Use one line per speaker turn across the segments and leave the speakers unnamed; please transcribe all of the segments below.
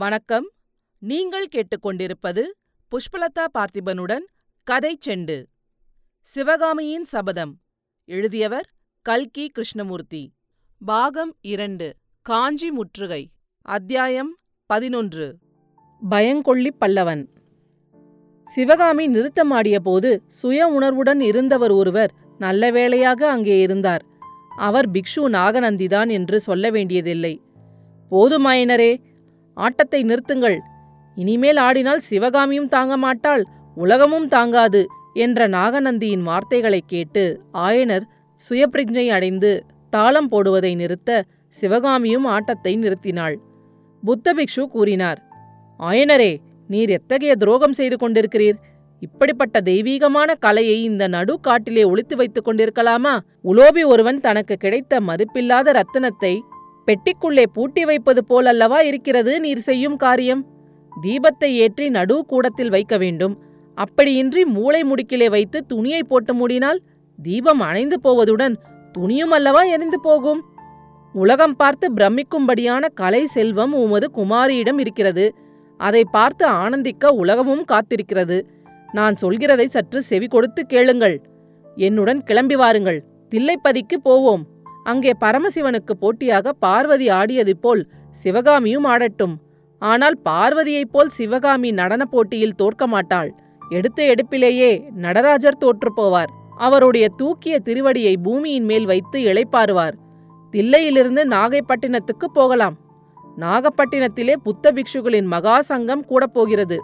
வணக்கம். நீங்கள் கேட்டுக்கொண்டிருப்பது புஷ்பலதா பார்த்திபனுடன் கதை செண்டு. சிவகாமியின் சபதம். எழுதியவர் கல்கி கிருஷ்ணமூர்த்தி. பாகம் இரண்டு காஞ்சி முற்றுகை. அத்தியாயம் பதினொன்று. பயங்கொள்ளி பல்லவன். சிவகாமி நிறுத்தமாடிய போது சுய உணர்வுடன் இருந்தவர் ஒருவர் நல்ல வேளையாக அங்கே இருந்தார். அவர் பிக்ஷு நாகநந்திதான் என்று சொல்ல வேண்டியதில்லை. போதுமாயினரே ஆட்டத்தை நிறுத்துங்கள். இனிமேல் ஆடினால் சிவகாமியும் தாங்க மாட்டாள் உலகமும் தாங்காது என்ற நாகநந்தியின் வார்த்தைகளைக் கேட்டு ஆயனர் சுயப்பிரஜை அடைந்து தாளம் போடுவதை நிறுத்த சிவகாமியும் ஆட்டத்தை நிறுத்தினாள். புத்த பிக்ஷு கூறினார் ஆயனரே நீர் எத்தகைய துரோகம் செய்து கொண்டிருக்கிறீர்? இப்படிப்பட்ட தெய்வீகமான கலையை இந்த நடு காட்டிலே ஒளித்து வைத்துக் கொண்டிருக்கலாமா? உலோபி ஒருவன் தனக்கு கிடைத்த மதிப்பில்லாத ரத்தினத்தை பெட்டிக்குள்ளே பூட்டி வைப்பது போலல்லவா இருக்கிறது நீர் செய்யும் காரியம்? தீபத்தை ஏற்றி நடு கூடத்தில் வைக்க வேண்டும். அப்படியின்றி மூளை முடுக்கிலே வைத்து துணியை போட்டு மூடினால் தீபம் அணைந்து போவதுடன் துணியும் அல்லவா எரிந்து போகும்? உலகம் பார்த்து பிரமிக்கும்படியான கலை செல்வம் உமது குமாரியிடம் இருக்கிறது. அதை பார்த்து ஆனந்திக்க உலகமும் காத்திருக்கிறது. நான் சொல்கிறதை சற்று செவி கொடுத்து கேளுங்கள். என்னுடன் கிளம்பி வாருங்கள். தில்லைப்பதிக்கு போவோம். அங்கே பரமசிவனுக்கு போட்டியாக பார்வதி ஆடியது போல் சிவகாமியும் ஆடட்டும். ஆனால் பார்வதியைப் போல் சிவகாமி நடனப் போட்டியில் தோற்க மாட்டாள். எடுத்த எடுப்பிலேயே நடராஜர் தோற்றுப் போவார். அவருடைய தூக்கிய திருவடியை பூமியின் மேல் வைத்து இளைப்பாருவார் தில்லையிலிருந்து நாகைப்பட்டினத்துக்கு போகலாம். நாகப்பட்டினத்திலே புத்த பிக்ஷுகளின் மகா சங்கம் கூடப் போகிறது.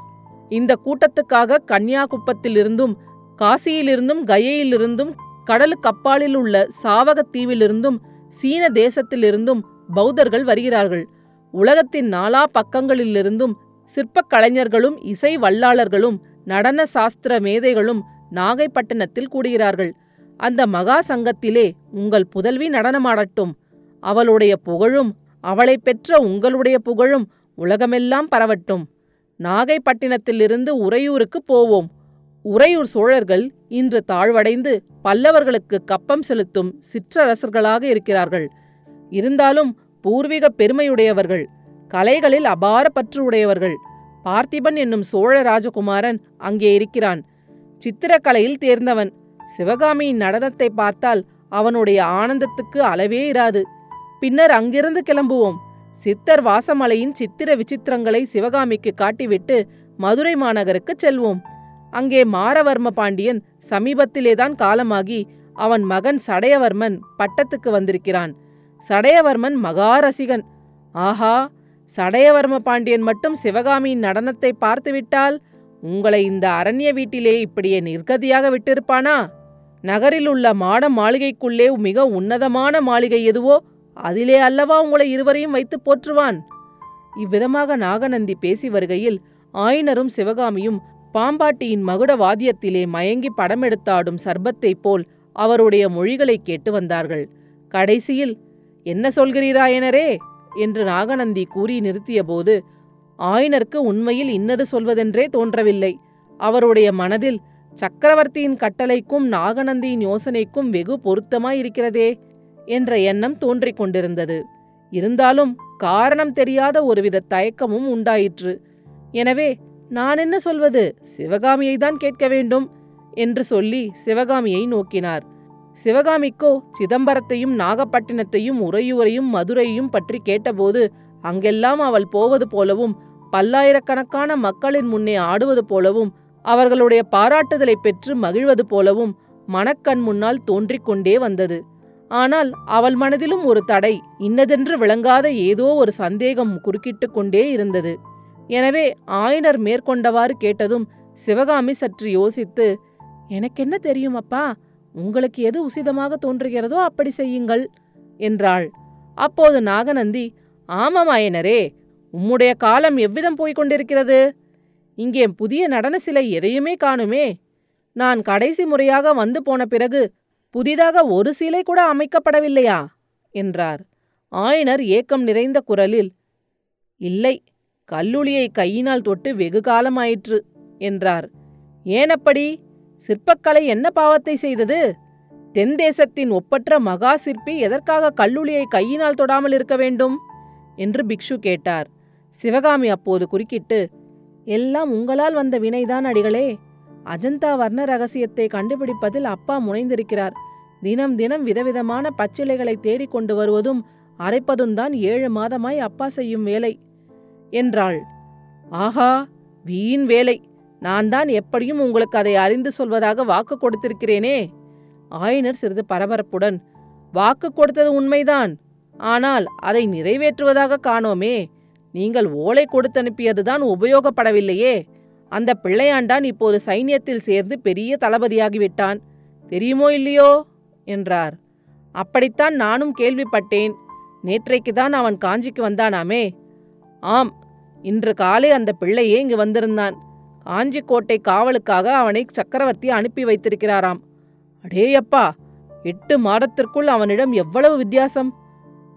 இந்த கூட்டத்துக்காக கன்னியாகுப்பத்திலிருந்தும் காசியிலிருந்தும் கயையிலிருந்தும் கடலுக்கு அப்பாலில் உள்ள சாவகத் தீவிலிருந்தும் சீன தேசத்திலிருந்தும் பௌத்தர்கள் வருகிறார்கள். உலகத்தின் நாலா பக்கங்களிலிருந்தும் சிற்பக் கலைஞர்களும் இசை வல்லாளர்களும் நடன சாஸ்திர மேதைகளும் நாகைப்பட்டினத்தில் கூடுகிறார்கள். அந்த மகா சங்கத்திலே உங்கள் புதல்வி நடனமாடட்டும். அவளுடைய புகழும் அவளைப் பெற்ற உங்களுடைய புகழும் உலகமெல்லாம் பரவட்டும். நாகைப்பட்டினத்திலிருந்து உறையூருக்கு போவோம். உறையூர் சோழர்கள் இன்று தாழ்வடைந்து பல்லவர்களுக்கு கப்பம் செலுத்தும் சிற்றரசர்களாக இருக்கிறார்கள். இருந்தாலும் பூர்வீக பெருமையுடையவர்கள் கலைகளில் அபார பற்று உடையவர்கள் பார்த்திபன் என்னும் சோழ ராஜகுமாரன் அங்கே இருக்கிறான். சித்திரக்கலையில் தேர்ந்தவன் சிவகாமியின் நடனத்தை பார்த்தால் அவனுடைய ஆனந்தத்துக்கு அளவே இராது. பின்னர் அங்கிருந்து கிளம்புவோம். சித்தர் வாசமலையின் சித்திர விசித்திரங்களை சிவகாமிக்கு காட்டிவிட்டு மதுரை மாநகருக்கு செல்வோம். அங்கே மாரவர்ம பாண்டியன் சமீபத்திலேதான் காலமாகி அவன் மகன் சடையவர்மன் பட்டத்துக்கு வந்திருக்கிறான். சடையவர்மன் மகாரசிகன். ஆஹா சடையவர்ம பாண்டியன் மட்டும் சிவகாமியின் நடனத்தை பார்த்துவிட்டால் உங்களை இந்த அரண்ய வீட்டிலே இப்படியே நிர்கதியாக விட்டிருப்பானா? நகரில் உள்ள மாட மாளிகைக்குள்ளே மிக உன்னதமான மாளிகை எதுவோ அதிலே அல்லவா உங்களை இருவரையும் வைத்து போற்றுவான்? இவ்விதமாக நாகநந்தி பேசி வருகையில் ஆயினரும் சிவகாமியும் பாம்பாட்டியின் மகுட வாத்தியத்திலே மயங்கி படமெடுத்தாடும் சர்பத்தைப் போல் அவருடைய மொழிகளைக் கேட்டு வந்தார்கள். கடைசியில் என்ன சொல்கிறீராயனரே என்று நாகநந்தி கூறி நிறுத்தியபோது ஆயனருக்கு உண்மையில் இன்னது சொல்வதென்றே தோன்றவில்லை. அவருடைய மனதில் சக்கரவர்த்தியின் கட்டளைக்கும் நாகநந்தியின் யோசனைக்கும் வெகு பொருத்தமாயிருக்கிறதே என்ற எண்ணம் தோன்றிக் கொண்டிருந்தது. இருந்தாலும் காரணம் தெரியாத ஒருவித தயக்கமும் உண்டாயிற்று. எனவே நான் என்ன சொல்வது? சிவகாமியை தான் கேட்க வேண்டும் என்று சொல்லி சிவகாமியை நோக்கினார். சிவகாமிக்கோ சிதம்பரத்தையும் நாகப்பட்டினத்தையும் உறையூரையும் மதுரையும் பற்றி கேட்டபோது அங்கெல்லாம் அவள் போவது போலவும் பல்லாயிரக்கணக்கான மக்களின் முன்னே ஆடுவது போலவும் அவர்களுடைய பாராட்டுதலை பெற்று மகிழ்வது போலவும் மனக்கண் முன்னால் தோன்றிக் கொண்டே வந்தது. ஆனால் அவள் மனதிலும் ஒரு தடை இன்னதென்று விளங்காத ஏதோ ஒரு சந்தேகம் குறுக்கிட்டு கொண்டே இருந்தது. எனவே ஆயனர் மேற்கொண்டவாறு கேட்டதும் சிவகாமி சற்று யோசித்து எனக்கென்ன தெரியும் அப்பா? உங்களுக்கு எது உசிதமாக தோன்றுகிறதோ அப்படி செய்யுங்கள் என்றாள். அப்போது நாகநந்தி ஆமாம் ஆயனரே உம்முடைய காலம் எவ்விதம் போய்க் கொண்டிருக்கிறது? இங்கே புதிய நடன சிலை எதையுமே காணுமே. நான் கடைசி முறையாக வந்து போன பிறகு புதிதாக ஒரு சிலை கூட அமைக்கப்படவில்லையா? என்றார். ஆயனர் ஏக்கம் நிறைந்த குரலில் இல்லை கல்லுளியை கையினால் தொட்டு வெகு காலமாயிற்று என்றார். ஏனப்படி? சிற்பக்கலை என்ன பாவத்தை செய்தது? தென் தேசத்தின் ஒப்பற்ற மகா சிற்பி எதற்காக கல்லுளியை கையினால் தொடாமல் இருக்க வேண்டும்? என்று பிக்ஷு கேட்டார். சிவகாமி அப்போது குறுக்கிட்டு எல்லாம் உங்களால் வந்த வினைதான் அடிகளே. அஜந்தா வர்ண ரகசியத்தை கண்டுபிடிப்பதில் அப்பா முனைந்திருக்கிறார். தினம் தினம் விதவிதமான பச்சிலைகளை தேடிக் கொண்டு வருவதும் அரைப்பதும் தான் ஏழு மாதமாய் அப்பா செய்யும் வேலை. என்றாள். ஆஹா வீண் வேலை. நான் தான் எப்படியும் உங்களுக்கு அதை அறிந்து சொல்வதாக வாக்கு கொடுத்திருக்கிறேனே. ஆயனர் சிறிது பரபரப்புடன் வாக்கு கொடுத்தது உண்மைதான். ஆனால் அதை நிறைவேற்றுவதாக காணோமே. நீங்கள் ஓலை கொடுத்தனுப்பியதுதான் உபயோகப்படவில்லையே. அந்த பிள்ளையாண்டான் இப்போது சைன்யத்தில் சேர்ந்து பெரிய தளபதியாகிவிட்டான். தெரியுமோ இல்லையோ? என்றார். அப்படித்தான் நானும் கேள்விப்பட்டேன். நேற்றைக்குதான் அவன் காஞ்சிக்கு வந்தானாமே. ஆம் இன்று காலை அந்த பிள்ளையே இங்கு வந்திருந்தான். காஞ்சிக்கோட்டை காவலுக்காக அவனை சக்கரவர்த்தி அனுப்பி வைத்திருக்கிறாராம். அடேயப்பா எட்டு மாதத்திற்குள் அவனிடம் எவ்வளவு வித்தியாசம்?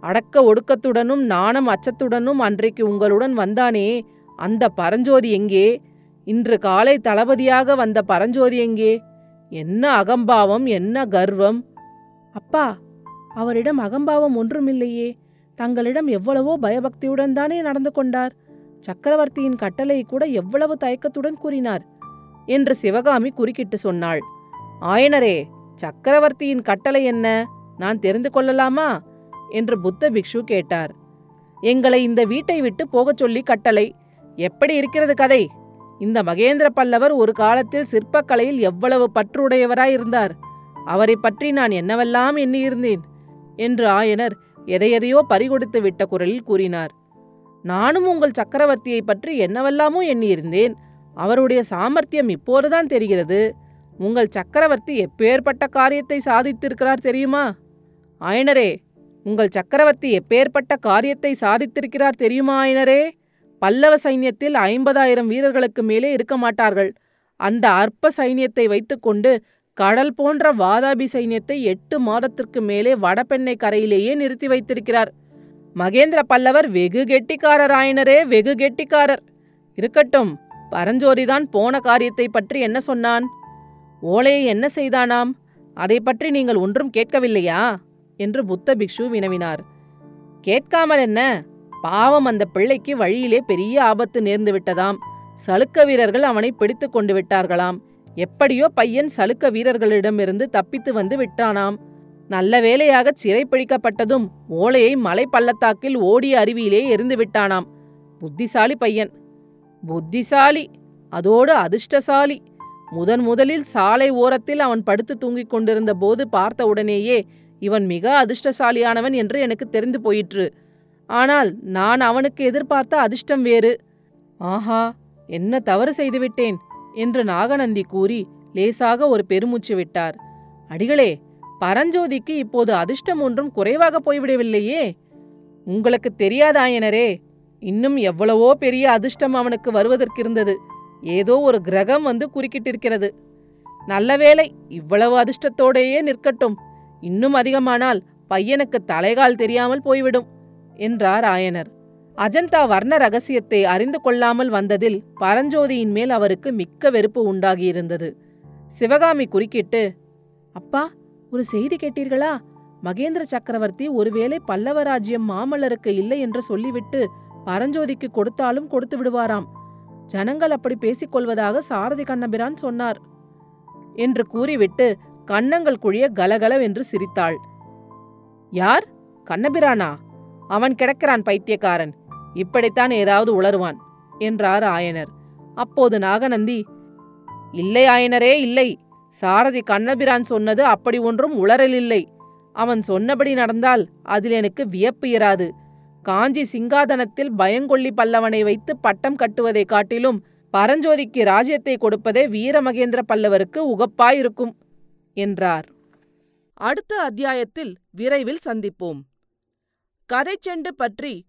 அடக்க ஒடுக்கத்துடனும் நாணம் அச்சத்துடனும் அன்றைக்கு உங்களுடன் வந்தானே அந்த பரஞ்சோதி எங்கே? இன்று காலை தளபதியாக வந்த பரஞ்சோதி எங்கே? என்ன அகம்பாவம் என்ன கர்வம்? அப்பா அவரிடம் அகம்பாவம் ஒன்றுமில்லையே. தங்களிடம் எவ்வளவோ பயபக்தியுடன் தானே நடந்து கொண்டார். சக்கரவர்த்தியின் கட்டளை கூட எவ்வளவு தயக்கத்துடன் கூறினார் என்று சிவகாமி குறுக்கிட்டு சொன்னாள். ஆயனரே சக்கரவர்த்தியின் கட்டளை என்ன? நான் தெரிந்து கொள்ளலாமா? என்று புத்த பிக்ஷு கேட்டார். எங்களை இந்த வீட்டை விட்டு போகச் சொல்லி கட்டளை. எப்படி இருக்கிறது கதை? இந்த மகேந்திர பல்லவர் ஒரு காலத்தில் சிற்பக்கலையில் எவ்வளவு பற்றுடையவராயிருந்தார். அவரை பற்றி நான் என்னவெல்லாம் எண்ணியிருந்தேன்? என்று ஆயனர் எதையெதையோ பறிகொடுத்து விட்ட குரலில் கூறினார். நானும் உங்கள் சக்கரவர்த்தியை பற்றி என்னவெல்லாமோ எண்ணியிருந்தேன். அவருடைய சாமர்த்தியம் இப்போதுதான் தெரிகிறது. உங்கள் சக்கரவர்த்தி எப்பேற்பட்ட காரியத்தை சாதித்திருக்கிறார் தெரியுமா? ஆயனரே உங்கள் சக்கரவர்த்தி எப்பேற்பட்ட காரியத்தை சாதித்திருக்கிறார் தெரியுமா ஆயனரே? பல்லவ சைன்யத்தில் ஐம்பதாயிரம் வீரர்களுக்கு மேலே இருக்க மாட்டார்கள். அந்த அற்ப சைன்யத்தை வைத்துக்கொண்டு கடல் போன்ற வாதாபி சைன்யத்தை எட்டு மாதத்திற்கு மேலே வடபெண்ணை கரையிலேயே நிறுத்தி வைத்திருக்கிறார். மகேந்திர பல்லவர் வெகு கெட்டிக்காரர் ஆயினரே வெகு கெட்டிக்காரர். இருக்கட்டும் பரஞ்சோதிதான் போன காரியத்தை பற்றி என்ன சொன்னான்? ஓலையை என்ன செய்தானாம்? அதை பற்றி நீங்கள் ஒன்றும் கேட்கவில்லையா? என்று புத்த பிக்ஷு வினவினார். கேட்காமல் என்ன? பாவம் அந்த பிள்ளைக்கு வழியிலே பெரிய ஆபத்து நேர்ந்து விட்டதாம். சலுக்க வீரர்கள் அவனை பிடித்து கொண்டு விட்டார்களாம். எப்படியோ பையன் சலுக்க வீரர்களிடமிருந்து தப்பித்து வந்து விட்டானாம். நல்ல வேலையாக சிறைப்பிடிக்கப்பட்டதும் ஓலையை மலை பள்ளத்தாக்கில் ஓடிய அருவியிலே எரிந்து விட்டானாம். புத்திசாலி பையன். புத்திசாலி. அதோடு அதிர்ஷ்டசாலி. முதன் முதலில் சாலை ஓரத்தில் அவன் படுத்து தூங்கிக் கொண்டிருந்த போது பார்த்த உடனேயே இவன் மிக அதிர்ஷ்டசாலியானவன் என்று எனக்கு தெரிந்து போயிற்று. ஆனால் நான் அவனுக்கு எதிர்பார்த்த அதிர்ஷ்டம் வேறு. ஆஹா என்ன தவறு செய்துவிட்டேன். என்று நாகநந்தி கூறி லேசாக ஒரு பெருமூச்சு விட்டார். அடிகளே பரஞ்சோதிக்கு இப்போது அதிர்ஷ்டம் ஒன்றும் குறைவாக போய்விடவில்லையே. உங்களுக்கு தெரியாதாயனரே இன்னும் எவ்வளவோ பெரிய அதிர்ஷ்டம் அவனுக்கு வருவதற்கிருந்தது. ஏதோ ஒரு கிரகம் வந்து குறுக்கிட்டிருக்கிறது. நல்லவேளை இவ்வளவு அதிர்ஷ்டத்தோடேயே நிற்கட்டும். இன்னும் அதிகமானால் பையனுக்கு தலைகால் தெரியாமல் போய்விடும் என்றார் ஆயனர். அஜந்தா வர்ண ரகசியத்தை அறிந்து கொள்ளாமல் வந்ததில் பரஞ்சோதியின் மேல் அவருக்கு மிக்க வெறுப்பு உண்டாகியிருந்தது. சிவகாமி குறுக்கிட்டு அப்பா ஒரு செய்தி கேட்டீர்களா? மகேந்திர சக்கரவர்த்தி ஒருவேளை பல்லவ ராஜ்யம் மாமல்லருக்கு இல்லை என்று சொல்லிவிட்டு பரஞ்சோதிக்கு கொடுத்தாலும் கொடுத்து விடுவாராம். ஜனங்கள் அப்படி பேசிக்கொள்வதாக சாரதி கண்ணபிரான் சொன்னார் என்று கூறிவிட்டு கன்னங்கள் குழிய கலகலவென்று சிரித்தாள். யார்? கண்ணபிரானா? அவன் கிடக்கிறான் பைத்தியக்காரன். இப்படித்தான் ஏதாவது உளருவான் என்றார் ஆயனர். அப்போது நாகநந்தி இல்லை ஆயனரே இல்லை. சாரதி கண்ணபிரான் சொன்னது அப்படி ஒன்றும் உளறலில்லை அவன் சொன்னபடி நடந்தால் அதில் எனக்கு வியப்பு இராது. காஞ்சி சிங்காதனத்தில் பயங்கொள்ளி பல்லவனை வைத்து பட்டம் கட்டுவதைக் காட்டிலும் பரஞ்சோதிக்கு ராஜ்யத்தை கொடுப்பதே வீரமகேந்திர பல்லவருக்கு உகப்பாயிருக்கும் என்றார். அடுத்த அத்தியாயத்தில் விரைவில் சந்திப்போம். கதை செண்டு பற்றி